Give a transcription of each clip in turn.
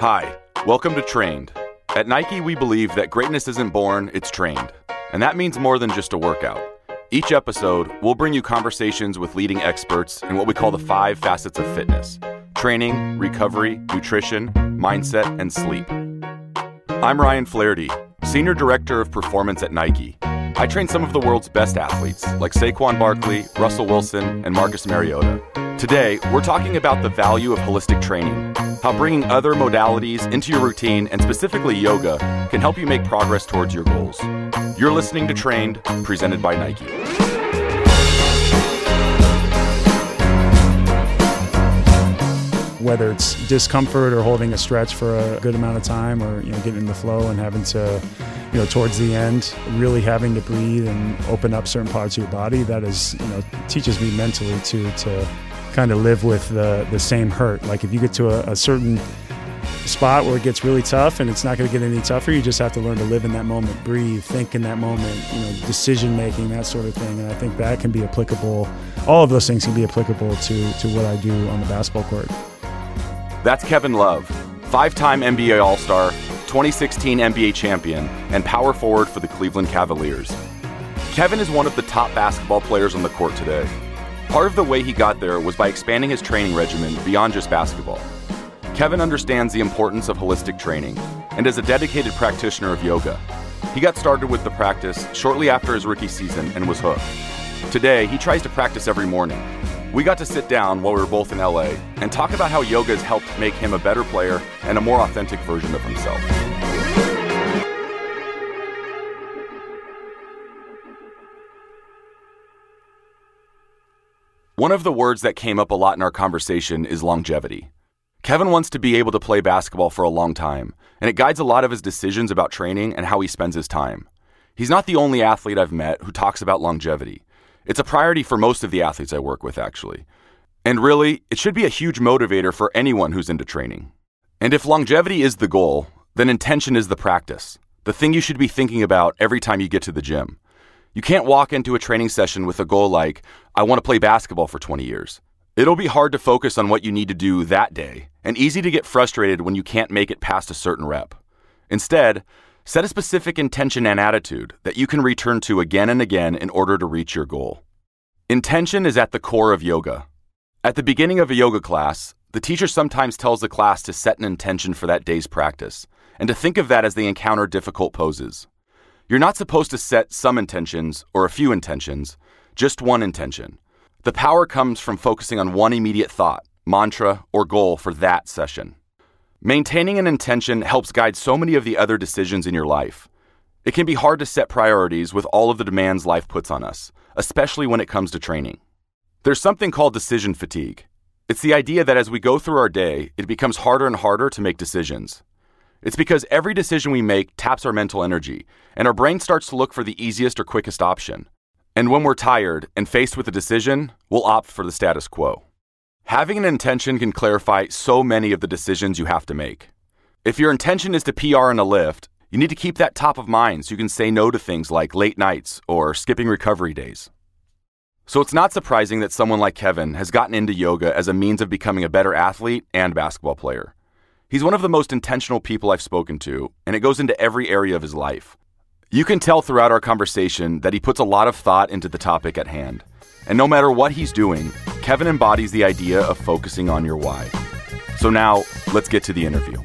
Hi, welcome to Trained. At Nike, we believe that greatness isn't born, it's trained. And that means more than just a workout. Each episode, we'll bring you conversations with leading experts in what we call the five facets of fitness training, recovery, nutrition, mindset, and sleep. I'm Ryan Flaherty, Senior Director of Performance at Nike. I train some of the world's best athletes, like Saquon Barkley, Russell Wilson, and Marcus Mariota. Today, we're talking about the value of holistic training, how bringing other modalities into your routine, and specifically yoga, can help you make progress towards your goals. You're listening to Trained, presented by Nike. whether it's discomfort or holding a stretch for a good amount of time or you know getting in the flow and having to you know towards the end really having to breathe and open up certain parts of your body that is you know teaches me mentally to to kind of live with the the same hurt like if you get to a, a certain spot where it gets really tough and it's not going to get any tougher you just have to learn to live in that moment breathe think in that moment you know decision making that sort of thing and i think that can be applicable all of those things can be applicable to to what i do on the basketball court that's Kevin Love, five time NBA All Star, 2016 NBA champion, and power forward for the Cleveland Cavaliers. Kevin is one of the top basketball players on the court today. Part of the way he got there was by expanding his training regimen beyond just basketball. Kevin understands the importance of holistic training and is a dedicated practitioner of yoga. He got started with the practice shortly after his rookie season and was hooked. Today, he tries to practice every morning, we got to sit down while we were both in LA and talk about how yoga has helped make him a better player and a more authentic version of himself. One of the words that came up a lot in our conversation is longevity. Kevin wants to be able to play basketball for a long time, and it guides a lot of his decisions about training and how he spends his time. He's not the only athlete I've met who talks about longevity. It's a priority for most of the athletes I work with, actually. And really, it should be a huge motivator for anyone who's into training. And if longevity is the goal, then intention is the practice, the thing you should be thinking about every time you get to the gym. You can't walk into a training session with a goal like, I want to play basketball for 20 years. It'll be hard to focus on what you need to do that day, and easy to get frustrated when you can't make it past a certain rep. Instead, Set a specific intention and attitude that you can return to again and again in order to reach your goal. Intention is at the core of yoga. At the beginning of a yoga class, the teacher sometimes tells the class to set an intention for that day's practice and to think of that as they encounter difficult poses. You're not supposed to set some intentions or a few intentions, just one intention. The power comes from focusing on one immediate thought, mantra, or goal for that session. Maintaining an intention helps guide so many of the other decisions in your life. It can be hard to set priorities with all of the demands life puts on us, especially when it comes to training. There's something called decision fatigue. It's the idea that as we go through our day, it becomes harder and harder to make decisions. It's because every decision we make taps our mental energy, and our brain starts to look for the easiest or quickest option. And when we're tired and faced with a decision, we'll opt for the status quo. Having an intention can clarify so many of the decisions you have to make. If your intention is to PR in a lift, you need to keep that top of mind so you can say no to things like late nights or skipping recovery days. So it's not surprising that someone like Kevin has gotten into yoga as a means of becoming a better athlete and basketball player. He's one of the most intentional people I've spoken to, and it goes into every area of his life. You can tell throughout our conversation that he puts a lot of thought into the topic at hand. And no matter what he's doing, Kevin embodies the idea of focusing on your why. So now, let's get to the interview.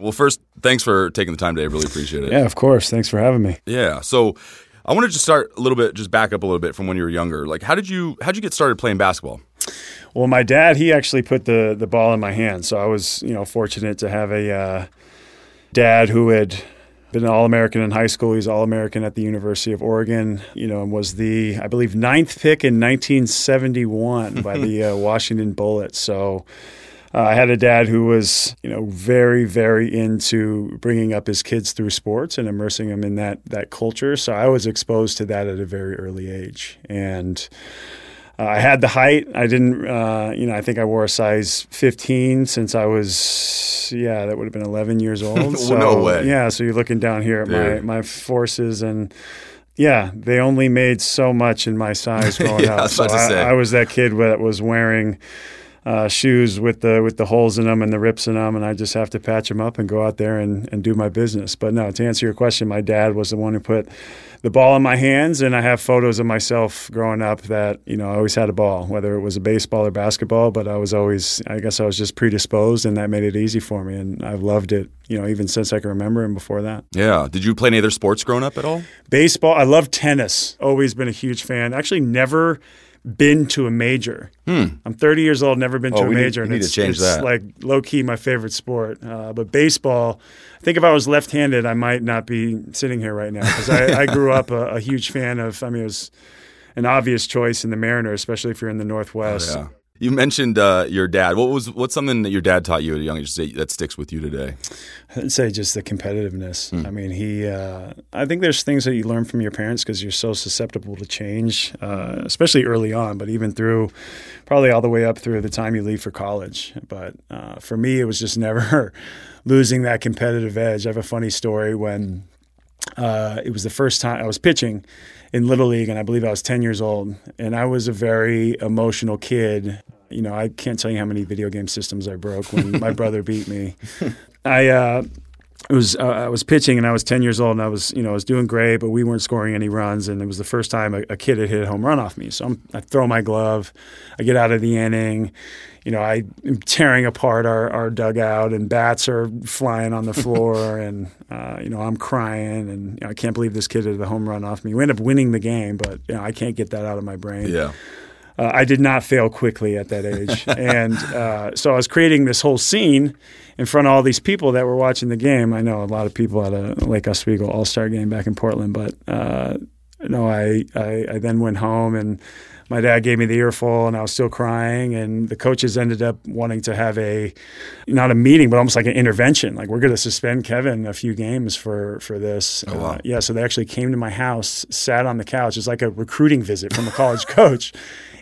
Well, first, thanks for taking the time today. I really appreciate it. Yeah, of course. Thanks for having me. Yeah. So, I wanted to just start a little bit, just back up a little bit from when you were younger. Like, how did you how did you get started playing basketball? Well, my dad, he actually put the the ball in my hand, so I was you know fortunate to have a uh, dad who had been an All American in high school. He's All American at the University of Oregon, you know, and was the, I believe, ninth pick in 1971 by the uh, Washington Bullets. So uh, I had a dad who was, you know, very, very into bringing up his kids through sports and immersing them in that that culture. So I was exposed to that at a very early age, and uh, I had the height. I didn't, uh, you know, I think I wore a size 15 since I was, yeah, that would have been 11 years old. So, no way. Yeah, so you're looking down here at my, my forces and Yeah, they only made so much in my size growing Yeah, I up. was So I. I was that kid that was wearing uh, shoes with the with the holes in them and the rips in them, and I just have to patch them up and go out there and, and do my business. But no, to answer your question, my dad was the one who put the ball in my hands, and I have photos of myself growing up that you know I always had a ball, whether it was a baseball or basketball. But I was always, I guess, I was just predisposed, and that made it easy for me, and I've loved it. You know, even since I can remember, and before that. Yeah. Did you play any other sports growing up at all? Baseball, I love tennis. Always been a huge fan. Actually, never been to a major. I'm 30 years old, never been to Hmm. Oh, a we need- major, and need to it's, it's like low key my favorite sport. Uh, but baseball, I think if I was left-handed, I might not be sitting here right now because I, I grew up a, a huge fan of. I mean, it was an obvious choice in the Mariners, especially if you're in the Northwest. Yeah. You mentioned uh, your dad. What was what's something that your dad taught you at a young age that sticks with you today? I'd say just the competitiveness. Hmm. I mean, he. Uh, I think there's things that you learn from your parents because you're so susceptible to change, uh, especially early on, but even through, probably all the way up through the time you leave for college. But uh, for me, it was just never losing that competitive edge. I have a funny story when uh, it was the first time I was pitching in Little League, and I believe I was 10 years old. And I was a very emotional kid. You know, I can't tell you how many video game systems I broke when my brother beat me. I uh, it was uh, I was pitching and I was 10 years old and I was you know I was doing great, but we weren't scoring any runs, and it was the first time a, a kid had hit a home run off me. So I'm, I throw my glove, I get out of the inning. You know, I am tearing apart our, our dugout, and bats are flying on the floor, and uh, you know I'm crying, and you know, I can't believe this kid hit a home run off me. We end up winning the game, but you know I can't get that out of my brain. Yeah. Uh, I did not fail quickly at that age. and uh, so I was creating this whole scene in front of all these people that were watching the game. I know a lot of people at a Lake Oswego All Star game back in Portland, but uh, no, I, I, I then went home and my dad gave me the earful and I was still crying. And the coaches ended up wanting to have a, not a meeting, but almost like an intervention. Like, we're going to suspend Kevin a few games for, for this. Oh, wow. Uh, yeah. So they actually came to my house, sat on the couch. It's like a recruiting visit from a college coach.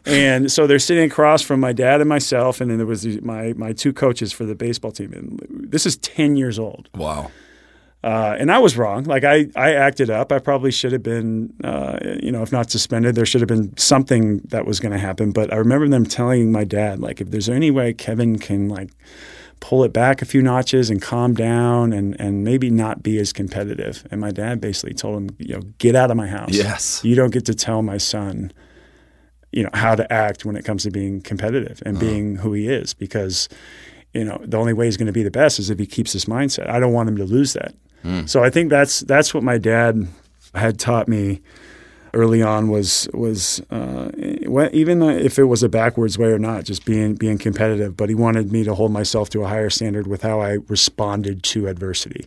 And so they're sitting across from my dad and myself, and then there was the- my my two coaches for the baseball team. And this is ten years old, Wow. uh, and I was wrong. Like I I acted up. I probably should have been, uh, you know, if not suspended, there should have been something that was going to happen. But I remember them telling my dad, like, if there's any way Kevin can like pull it back a few notches and calm down and and maybe not be as competitive. And my dad basically told him, you know, get out of my house. Yes. You don't get to tell my son, you know, how to act when it comes to being competitive and being who he is because, you know, the only way he's going to be the best is if he keeps this mindset. I don't want him to lose that. So I think that's that's what my dad had taught me early on was was uh, even if it was a backwards way or not, just being being competitive. But he wanted me to hold myself to a higher standard with how I responded to adversity.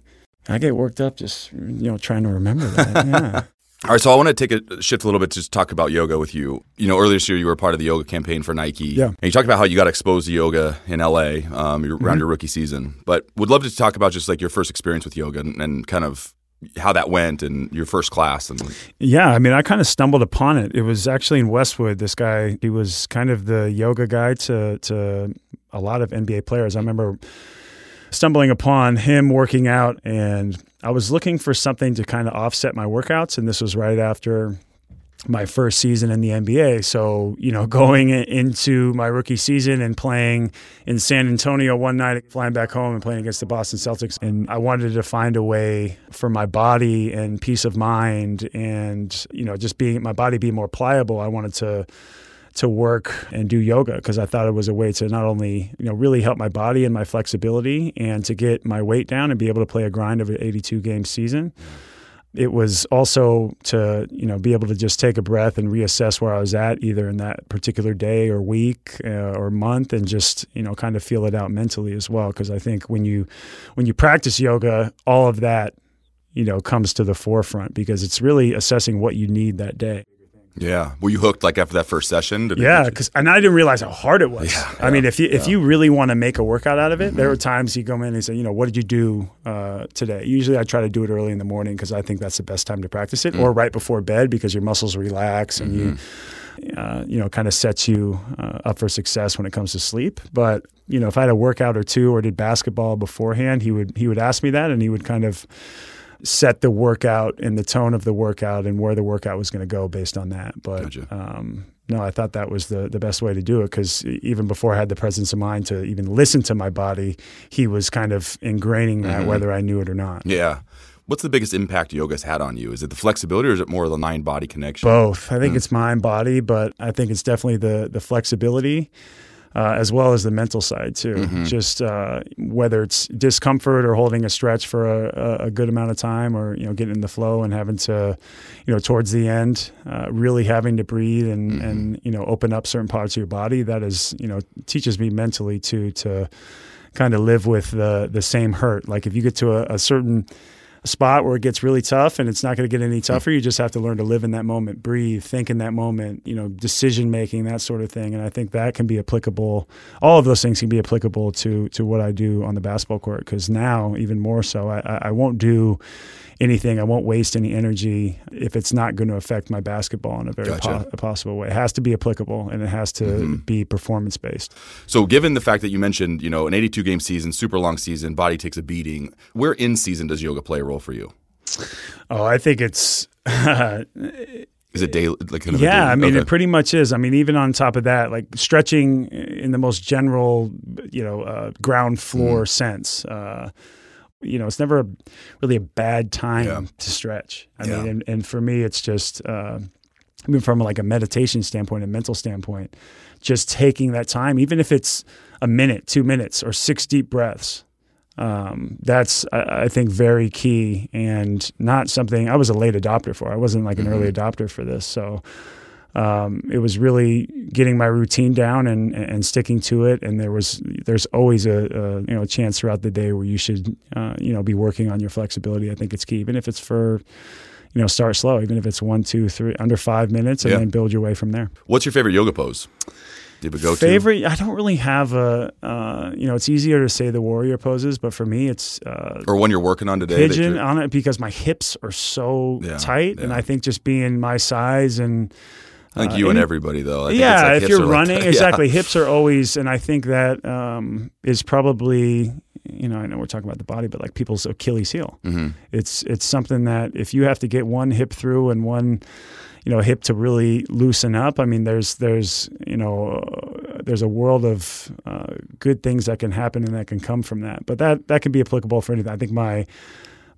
I get worked up just you know trying to remember that. Yeah. All right, so I want to take a shift a little bit to just talk about yoga with you. You know, earlier this year you were part of the yoga campaign for Nike. Yeah. And you talked about how you got exposed to yoga in LA um, your- Mm-hmm. around your rookie season. But would love to talk about just like your first experience with yoga and, and kind of how that went and your first class. And Yeah, I mean, I kind of stumbled upon it. It was actually in Westwood. This guy, he was kind of the yoga guy to to a lot of NBA players. I remember stumbling upon him working out, and I was looking for something to kind of offset my workouts. And this was right after my first season in the NBA. So, you know, going into my rookie season and playing in San Antonio one night, flying back home and playing against the Boston Celtics. And I wanted to find a way for my body and peace of mind and, you know, just being my body be more pliable. I wanted to to work and do yoga because I thought it was a way to not only you know really help my body and my flexibility and to get my weight down and be able to play a grind of an 82 game season. It was also to you know be able to just take a breath and reassess where I was at either in that particular day or week uh, or month and just you know kind of feel it out mentally as well because I think when you when you practice yoga all of that you know comes to the forefront because it's really assessing what you need that day. Yeah, were you hooked like after that first session? Yeah, because and I didn't realize how hard it was. Yeah, I mean, if you if you really want to make a workout out of it, there are times you come in and say, you know, what did you do uh, today? Usually, I try to do it early in the morning because I think that's the best time to practice it, or right before bed because your muscles relax and you. Uh, you know, kind of sets you uh, up for success when it comes to sleep. But you know, if I had a workout or two or did basketball beforehand, he would he would ask me that, and he would kind of set the workout and the tone of the workout and where the workout was going to go based on that. But Gotcha. um, no, I thought that was the the best way to do it because even before I had the presence of mind to even listen to my body, he was kind of ingraining that whether I knew it or not. Yeah. What's the biggest impact yoga's had on you? Is it the flexibility or is it more of the mind body connection? Both. I think it's mind body, but I think it's definitely the the flexibility. Uh, as well as the mental side too. Just uh, whether it's discomfort or holding a stretch for a, a- good amount of time, or you know getting in the flow and having to, you know, towards the end, uh, really having to breathe and and you know open up certain parts of your body. That is you know teaches me mentally too to kind of live with the the same hurt. Like if you get to a, a certain spot where it gets really tough and it's not going to get any hmm. tougher, you just have to learn to live in that moment, breathe, think in that moment, you know, decision making, that sort of thing. And I think that can be applicable. All of those things can be applicable to to what I do on the basketball court because now even more so, I- I won't do anything. I won't waste any energy if it's not going to affect my basketball in a very Gotcha. po- possible way. It has to be applicable and it has to be performance based. So, given the fact that you mentioned, you know, an 82 game season, super long season, body takes a beating, where in season does yoga play a role for you? Oh, I think it's Is it daily? Like kind of yeah, I mean, okay. it pretty much is. I mean, even on top of that, like stretching in the most general, you know, uh, ground floor Mm-hmm. sense. Uh, you know, it's never a, really a bad time Yeah. to stretch. I Yeah. mean, and, and for me, it's just, uh, I mean, from like a meditation standpoint, a mental standpoint, just taking that time, even if it's a minute, two minutes, or six deep breaths. Um, that's I, I think very key and not something I was a late adopter for. I wasn't like an early adopter for this, so um, it was really getting my routine down and, and sticking to it. And there was there's always a, a you know a chance throughout the day where you should uh, you know be working on your flexibility. I think it's key, even if it's for you know start slow, even if it's one, two, three, under five minutes, and Yeah. then build your way from there. What's your favorite yoga pose? Do you have a to? Favorite? I don't really have a. Uh, you know, it's easier to say the warrior poses, but for me, it's uh, Or one you're working on today? pigeon on it because my hips are so Yeah, tight, and. I think just being my size and I think uh, you and any- everybody, though. I think it's yeah, like if you're are like running. Yeah. exactly, hips are always, and I think that um, is probably, you know, I know we're talking about the body, but like people's Achilles heel. Mhm. It's it's something that if you have to get one hip through and one, you know, hip to really loosen up. I mean, there's there's you know, uh, there's a world of uh, good things that can happen and that can come from that. But that that can be applicable for anything. I think my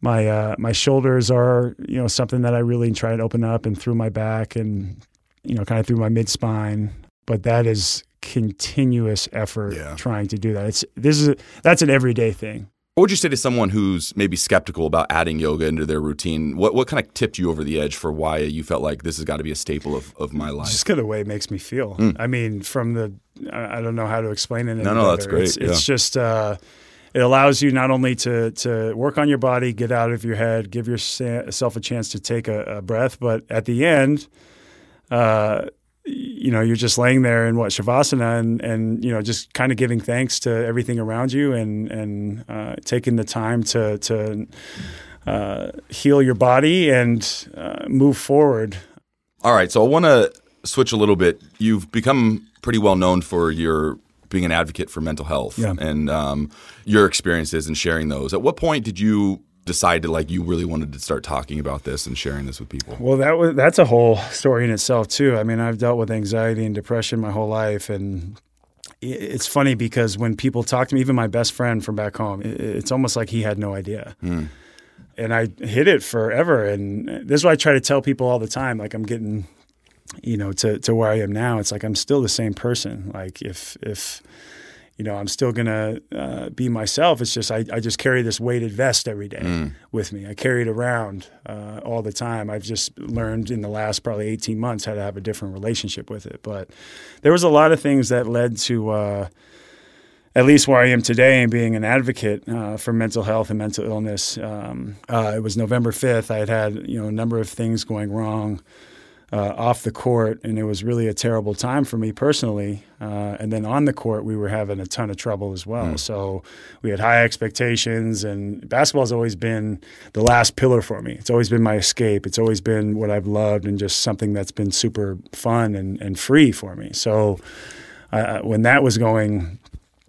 my uh, my shoulders are you know something that I really try to open up and through my back and you know kind of through my mid spine. But that is continuous effort Yeah. trying to do that. It's this is that's an everyday thing. What would you say to someone who's maybe skeptical about adding yoga into their routine? What what kind of tipped you over the edge for why you felt like this has got to be a staple of, of my life? Just the way it makes me feel. I mean, from the I, don't know how to explain it. No, no, that's great, It's, it's just uh, it allows you not only to to work on your body, get out of your head, give yourself a chance to take a, a breath, but at the end, uh, you know, you're just laying there in what shavasana and and you know just kind of giving thanks to everything around you and and uh, taking the time to to uh, heal your body and uh, move forward. All right, so I want to switch a little bit. You've become pretty well known for your being an advocate for mental health Yeah. and um, your experiences and sharing those. At what point did you decide to like you really wanted to start talking about this and sharing this with people? Well, that was that's a whole story in itself too. I mean, I've dealt with anxiety and depression my whole life, and it's funny because when people talk to me, even my best friend from back home, it's almost like he had no idea. Hmm. And I hid it forever, and this is what I try to tell people all the time. Like I'm getting, you know, to to where I am now. It's like I'm still the same person. Like if if you know, I'm still gonna uh, be myself. It's just I, I just carry this weighted vest every day with me. I carry it around uh, all the time. I've just learned in the last probably 18 months how to have a different relationship with it. But there was a lot of things that led to uh, at least where I am today and being an advocate uh, for mental health and mental illness. Um, uh, it was November 5th. I had had you know a number of things going wrong uh, off the court, and it was really a terrible time for me personally. Uh, and then on the court, we were having a ton of trouble as well. So we had high expectations, and basketball has always been the last pillar for me. It's always been my escape. It's always been what I've loved, and just something that's been super fun and, and free for me. So uh, when that was going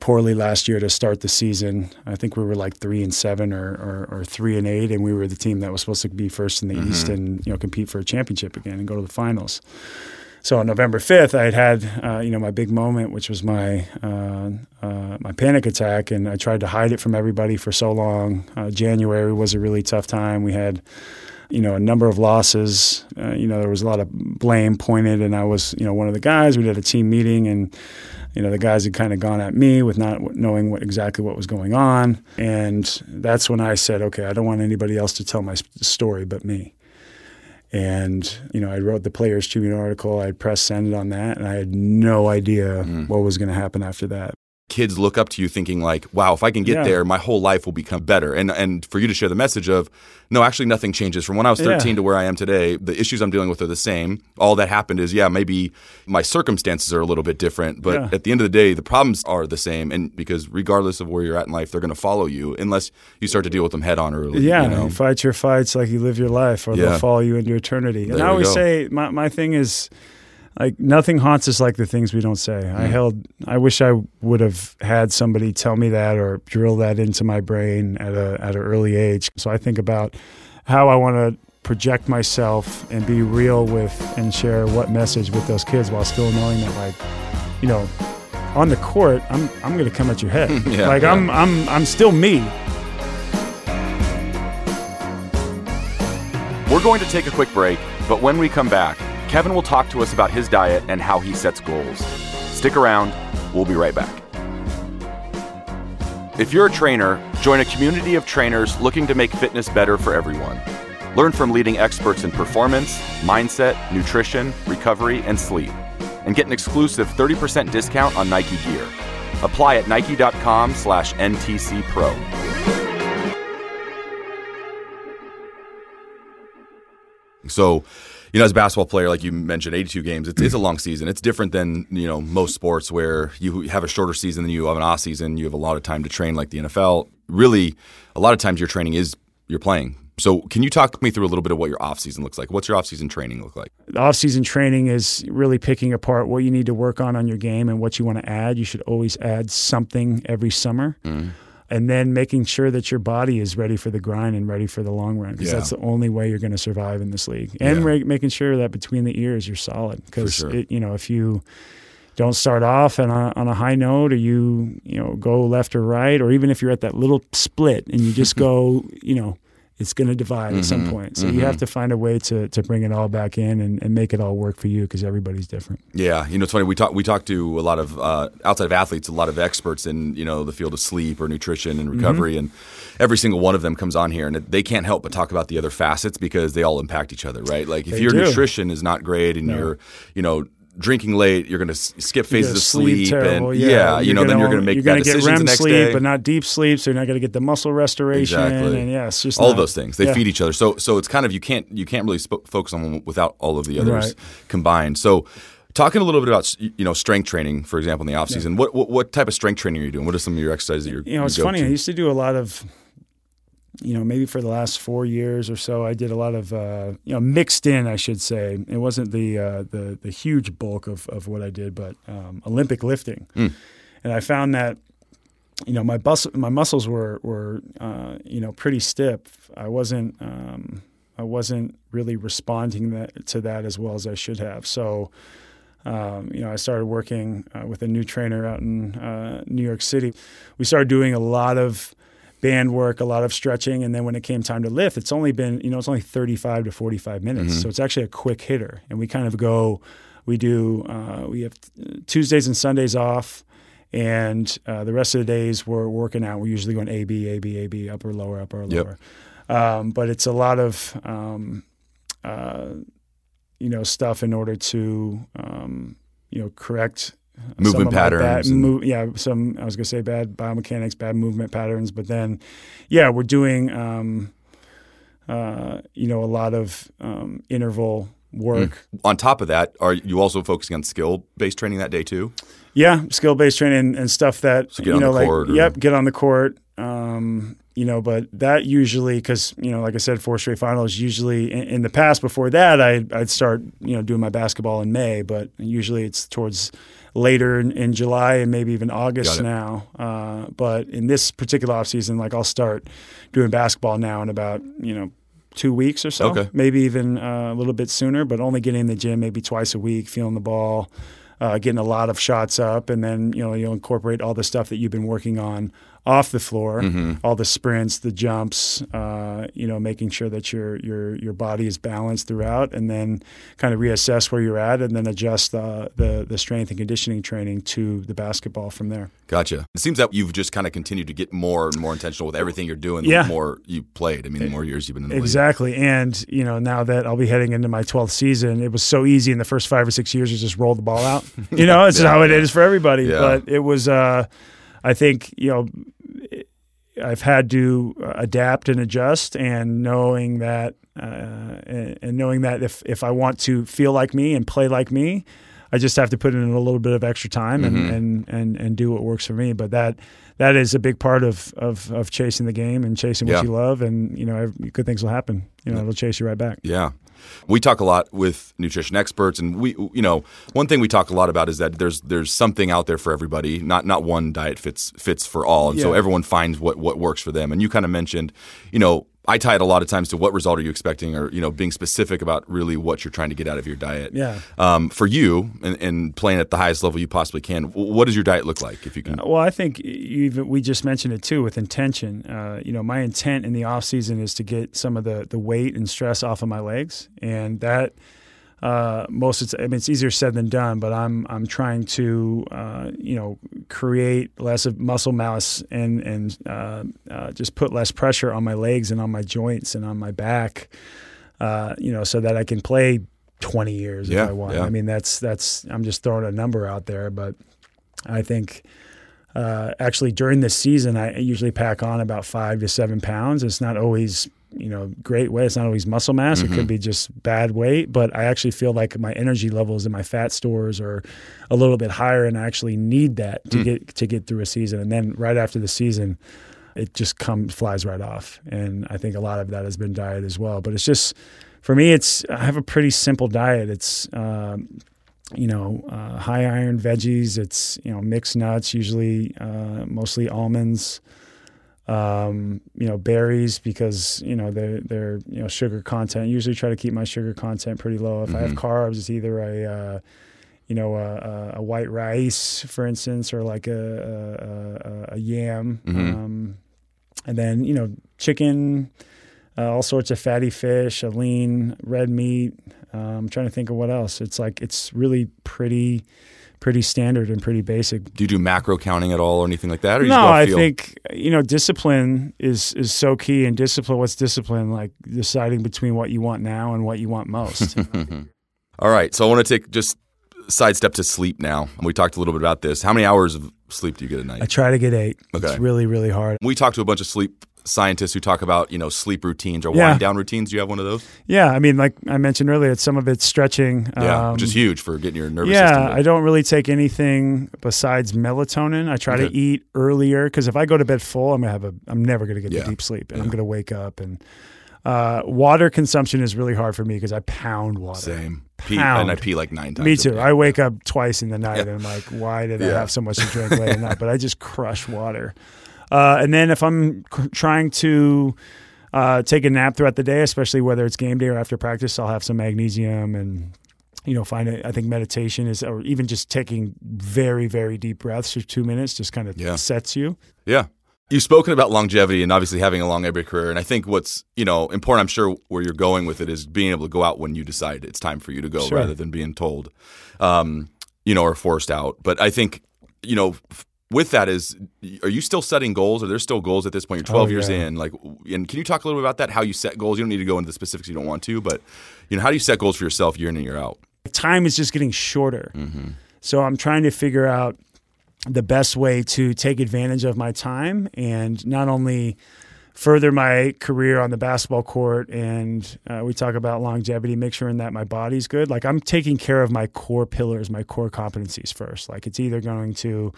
poorly last year to start the season. I think we were like three and seven or, or, or three and eight, and we were the team that was supposed to be first in the East and you know compete for a championship again and go to the finals. So on November fifth, I had had uh, you know my big moment, which was my uh, uh, my panic attack, and I tried to hide it from everybody for so long. Uh, January was a really tough time. We had you know a number of losses. Uh, you know there was a lot of blame pointed, and I was you know one of the guys. We did a team meeting, and you know the guys had kind of gone at me with not knowing what exactly what was going on, and that's when I said, okay, I don't want anybody else to tell my story but me. And you know, I wrote the Players Tribune article. I press send it on that, and I had no idea mm. what was going to happen after that kids look up to you thinking like, wow, if I can get yeah. there, my whole life will become better. And and for you to share the message of, no, actually nothing changes from when I was 13 yeah. to where I am today. The issues I'm dealing with are the same. All that happened is, yeah, maybe my circumstances are a little bit different, but yeah. at the end of the day, the problems are the same. And because regardless of where you're at in life, they're going to follow you unless you start to deal with them head on early. Yeah, you, know? fight your fights like you live your life, or they'll follow you into eternity. And there I always go. say, my my thing is like nothing haunts us like the things we don't say. Mm. I held. I wish I would have had somebody tell me that or drill that into my brain at a at an early age. So I think about how I want to project myself and be real with and share what message with those kids while still knowing that like you know on the court I'm I'm going to come at your head. yeah, like yeah. I'm I'm I'm still me. We're going to take a quick break, but when we come back, Kevin will talk to us about his diet and how he sets goals. Stick around, we'll be right back. If you're a trainer, join a community of trainers looking to make fitness better for everyone. Learn from leading experts in performance, mindset, nutrition, recovery, and sleep. And get an exclusive 30% discount on Nike gear. Apply at nike.com So you know, as a basketball player, like you mentioned, 82 games, it's, it's a long season. It's different than, you know, most sports where you have a shorter season than you have an off season. You have a lot of time to train like the NFL. Really, a lot of times your training is you're playing. So, can you talk me through a little bit of what your off season looks like? What's your off season training look like? The off season training is really picking apart what you need to work on on your game and what you want to add. You should always add something every summer. Mm and then making sure that your body is ready for the grind and ready for the long run because yeah. that's the only way you're going to survive in this league and yeah. ra- making sure that between the ears you're solid because sure. you know if you don't start off on a, on a high note or you you know go left or right or even if you're at that little split and you just go you know it's going to divide mm-hmm, at some mm-hmm. point. So mm-hmm. you have to find a way to, to bring it all back in and, and make it all work for you because everybody's different. Yeah, you know, it's funny. We talk we talk to a lot of uh, outside of athletes, a lot of experts in you know the field of sleep or nutrition and recovery, mm-hmm. and every single one of them comes on here and they can't help but talk about the other facets because they all impact each other, right? Like if they your do. nutrition is not great and no. you're you know drinking late, you're going to skip phases of sleep, sleep and yeah, yeah you know, gonna, then you're going to make you're bad get decisions REM the next sleep, day. but not deep sleep, so you're not going to get the muscle restoration. Exactly. And yeah, it's just all not, of those things. They yeah. feed each other. So so it's kind of you can't you can't really sp- focus on them without all of the others right. combined. So. Talking a little bit about you know strength training, for example, in the off season. Yeah. What, what, what type of strength training are you doing? What are some of your exercises that you're? You know, it's funny. To? I used to do a lot of you know, maybe for the last four years or so, I did a lot of, uh, you know, mixed in, I should say. It wasn't the uh, the, the huge bulk of, of what I did, but um, Olympic lifting. Mm. And I found that, you know, my bus- my muscles were were uh, you know pretty stiff. I wasn't um, I wasn't really responding that, to that as well as I should have. So. Um, you know, I started working uh, with a new trainer out in uh, New York City. We started doing a lot of band work, a lot of stretching, and then when it came time to lift, it's only been you know it's only 35 to 45 minutes, mm-hmm. so it's actually a quick hitter. And we kind of go, we do uh, we have Tuesdays and Sundays off, and uh, the rest of the days we're working out. We're usually going A B A B A B upper lower upper lower, yep. um, but it's a lot of um, uh, you know stuff in order to um, you know correct movement patterns. Bad, yeah, some I was gonna say bad biomechanics, bad movement patterns, but then, yeah, we're doing, um, uh, you know, a lot of um, interval work. Mm. On top of that, are you also focusing on skill based training that day too? Yeah, skill based training and stuff that so you know, like or... yep, get on the court. Um, you know, but that usually, because you know, like I said, four straight finals. Usually, in, in, the past, before that, I, I'd start you know doing my basketball in May, but usually it's towards later in, in July and maybe even August now. Uh, but in this particular off season, like I'll start doing basketball now in about you know two weeks or so, okay. maybe even uh, a little bit sooner. But only getting in the gym maybe twice a week, feeling the ball. Uh, getting a lot of shots up, and then you know you'll incorporate all the stuff that you've been working on off the floor, mm-hmm. all the sprints, the jumps, uh, you know, making sure that your your your body is balanced throughout, and then kind of reassess where you're at, and then adjust uh, the the strength and conditioning training to the basketball from there. Gotcha. It seems that you've just kind of continued to get more and more intentional with everything you're doing. The yeah. more you played, I mean, the more years you've been in the exactly. league. And you know, now that I'll be heading into my 12th season, it was so easy in the first five or six years to just roll the ball out. You know, it's yeah, how it is for everybody. Yeah. But it was. Uh, I think you know I've had to uh, adapt and adjust, and knowing that, uh, and, knowing that if if I want to feel like me and play like me, I just have to put in a little bit of extra time and, mm-hmm. and, and, and do what works for me. But that that is a big part of of, of chasing the game and chasing what yeah. you love, and you know, good things will happen. You know, it'll chase you right back. Yeah. We talk a lot with nutrition experts, and we, you know, one thing we talk a lot about is that there's there's something out there for everybody. Not not one diet fits fits for all, and yeah. so everyone finds what what works for them. And you kind of mentioned, you know, I tie it a lot of times to what result are you expecting, or you know, being specific about really what you're trying to get out of your diet. Yeah. Um, for you, and, and, playing at the highest level you possibly can, what does your diet look like? If you can. Uh, well, I think even we just mentioned it too with intention. Uh, you know, my intent in the off season is to get some of the the weight and stress off of my legs, and that uh, most the, I mean, it's easier said than done, but I'm I'm trying to uh, you know create less of muscle mass and and uh, uh just put less pressure on my legs and on my joints and on my back, uh, you know, so that I can play 20 years yeah, if I want. Yeah. I mean, that's that's I'm just throwing a number out there, but I think. Uh, actually, during this season, I usually pack on about five to seven pounds. It's not always you know great weight. It's not always muscle mass. Mm-hmm. It could be just bad weight. But I actually feel like my energy levels and my fat stores are a little bit higher, and I actually need that to mm. get to get through a season. And then right after the season, it just comes flies right off. And I think a lot of that has been diet as well. But it's just for me, it's I have a pretty simple diet. It's um, you know, uh, high iron veggies. It's you know mixed nuts, usually uh, mostly almonds um, you know, berries because you know they're they're you know sugar content. I usually try to keep my sugar content pretty low. If mm-hmm. I have mm-hmm. carbs, it's either a uh, you know a, a, white rice, for instance, or like a a, a yam, mm-hmm. um, and then you know chicken. Uh, all sorts of fatty fish, a lean red meat. Um, I'm trying to think of what else. It's like it's really pretty pretty standard and pretty basic. Do you do macro counting at all or anything like that? Or no, I think you know discipline is is so key. And discipline, what's discipline? Like deciding between what you want now and what you want most. all right, so I want to take just sidestep to sleep now. We talked a little bit about this. How many hours of sleep do you get a night? I try to get eight. Okay. It's really really hard. We talked to a bunch of sleep scientists who talk about you know sleep routines or yeah. wind down routines. Do you have one of those? Yeah, I mean, like I mentioned earlier, it's some of it's stretching. Yeah, um, which is huge for getting your nervous yeah, system. Yeah, I don't really take anything besides melatonin. I try Okay. to eat earlier because if I go to bed full, I'm gonna have a. I'm never gonna get Yeah. the deep sleep, and Yeah. I'm gonna wake up. And uh, water consumption is really hard for me because I pound water. Same. Pee, Pound. and I pee like nine times. Me too. I wake up twice in the night Yeah. and I'm like, why did I have so much to drink late at night? But I just crush water. Uh, and then if I'm trying to uh, take a nap throughout the day, especially whether it's game day or after practice, I'll have some magnesium and you know find it. I think meditation is, or even just taking very very deep breaths for two minutes, just kind of Yeah. sets you. Yeah. You've spoken about longevity and obviously having a long every career. And I think what's, you know, important, I'm sure where you're going with it is being able to go out when you decide it's time for you to go Sure. rather than being told, um, you know, or forced out. But I think, you know, with that is, are you still setting goals? Are there still goals at this point? You're 12 Oh, years in. Like, and can you talk a little bit about that? How you set goals? You don't need to go into the specifics. You don't want to, but you know, how do you set goals for yourself year in and year out? Time is just getting shorter. Mm-hmm. So I'm trying to figure out the best way to take advantage of my time and not only further my career on the basketball court and uh, we talk about longevity make sure that my body's good like i'm taking care of my core pillars my core competencies first like it's either going to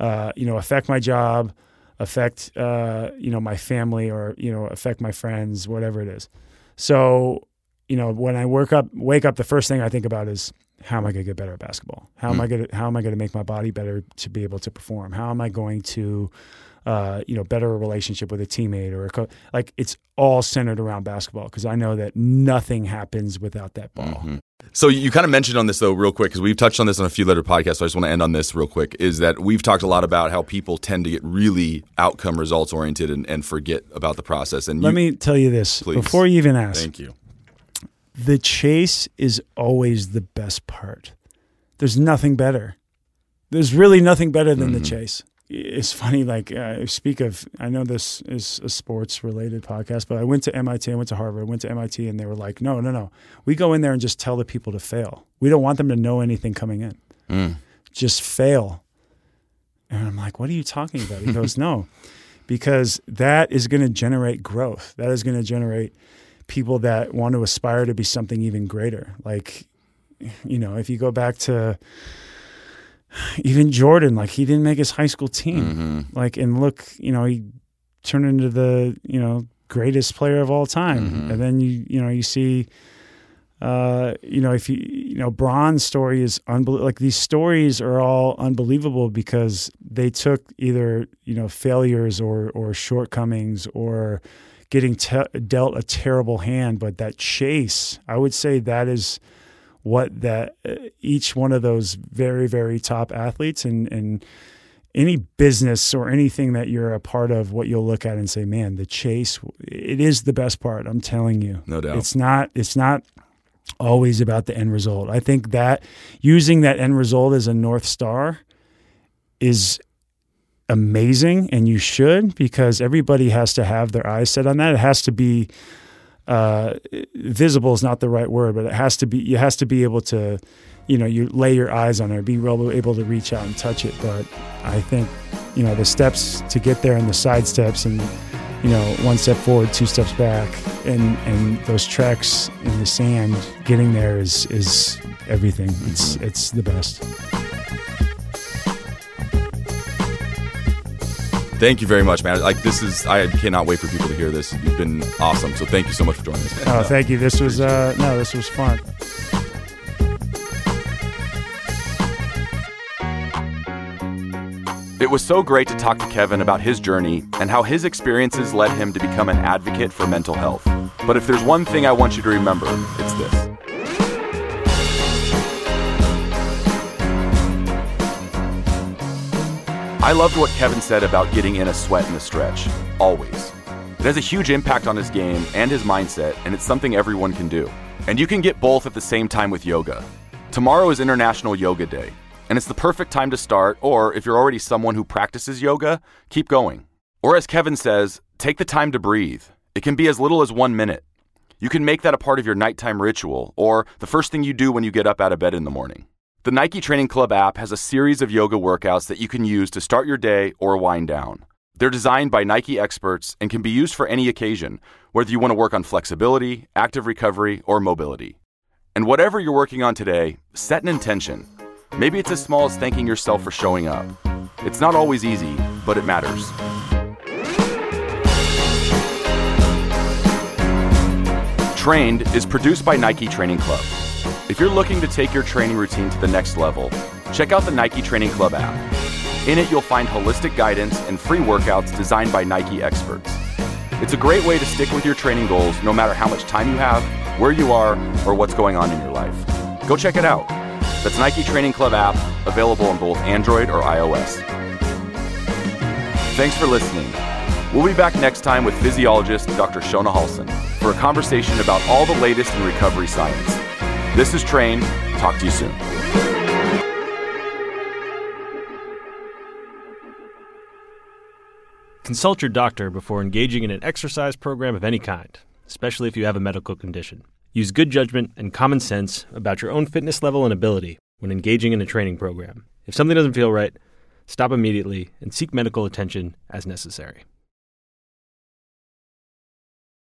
uh, you know affect my job affect uh, you know my family or you know affect my friends, whatever it is. So you know when I work up, wake up, the first thing I think about is how am I going to get better at basketball? How am I going to how am I going to make my body better to be able to perform? How am I going to uh, you know, better a relationship with a teammate or a co- like it's all centered around basketball because I know that nothing happens without that ball. Mm-hmm. So you kind of mentioned on this though, real quick, because we've touched on this on a few later podcasts. So I just want to end on this real quick. Is that we've talked a lot about how people tend to get really outcome results oriented and, and forget about the process. And let you, me tell you this please. before you even ask. Thank you. The chase is always the best part. There's nothing better. There's really nothing better than mm-hmm. the chase it's funny. Like uh, speak of, I know this is a sports related podcast, but I went to MIT, I went to Harvard, I went to MIT, and they were like, no, no, no. We go in there and just tell the people to fail. We don't want them to know anything coming in. Mm. Just fail. And I'm like, what are you talking about? He goes, no, because that is going to generate growth. That is going to generate people that want to aspire to be something even greater. Like, you know, if you go back to even Jordan, like he didn't make his high school team. Mm-hmm. Like, and look, you know, he turned into the you know greatest player of all time. Mm-hmm. And then you you know you see, uh, you know, if you you know Bron's story is unbelievable. Like these stories are all unbelievable because they took either you know failures or or shortcomings or getting te- dealt a terrible hand, but that chase, I would say that is what that uh, each one of those very very top athletes and and any business or anything that you're a part of what you'll look at and say man the chase it is the best part i'm telling you. No doubt. It's not it's not always about the end result. I think that using that end result as a north star is amazing and you should because everybody has to have their eyes set on that it has to be uh, visible is not the right word, but it has to be. You has to be able to, you know, you lay your eyes on it, be able, to reach out and touch it. But I think, you know, the steps to get there and the side steps and you know, one step forward, two steps back, and and those tracks in the sand, getting there is is everything. It's it's the best. Thank you very much, man. Like this is, I cannot wait for people to hear this. You've been awesome. So thank you so much for joining us. Oh, thank you. This was uh, no, this was fun. It was so great to talk to Kevin about his journey and how his experiences led him to become an advocate for mental health. But if there's one thing I want you to remember, it's this. I loved what Kevin said about getting in a sweat in the stretch, always. It has a huge impact on his game and his mindset, and it's something everyone can do. And you can get both at the same time with yoga. Tomorrow is International Yoga Day, and it's the perfect time to start, or if you're already someone who practices yoga, keep going. Or as Kevin says, take the time to breathe. It can be as little as one minute. You can make that a part of your nighttime ritual, or the first thing you do when you get up out of bed in the morning. The Nike Training Club app has a series of yoga workouts that you can use to start your day or wind down. They're designed by Nike experts and can be used for any occasion, whether you want to work on flexibility, active recovery, or mobility. And whatever you're working on today, set an intention. Maybe it's as small as thanking yourself for showing up. It's not always easy, but it matters. Trained is produced by Nike Training Club. If you're looking to take your training routine to the next level, check out the Nike Training Club app. In it, you'll find holistic guidance and free workouts designed by Nike experts. It's a great way to stick with your training goals no matter how much time you have, where you are, or what's going on in your life. Go check it out. That's Nike Training Club app, available on both Android or iOS. Thanks for listening. We'll be back next time with physiologist Dr. Shona Halson for a conversation about all the latest in recovery science. This is Train. Talk to you soon. Consult your doctor before engaging in an exercise program of any kind, especially if you have a medical condition. Use good judgment and common sense about your own fitness level and ability when engaging in a training program. If something doesn't feel right, stop immediately and seek medical attention as necessary.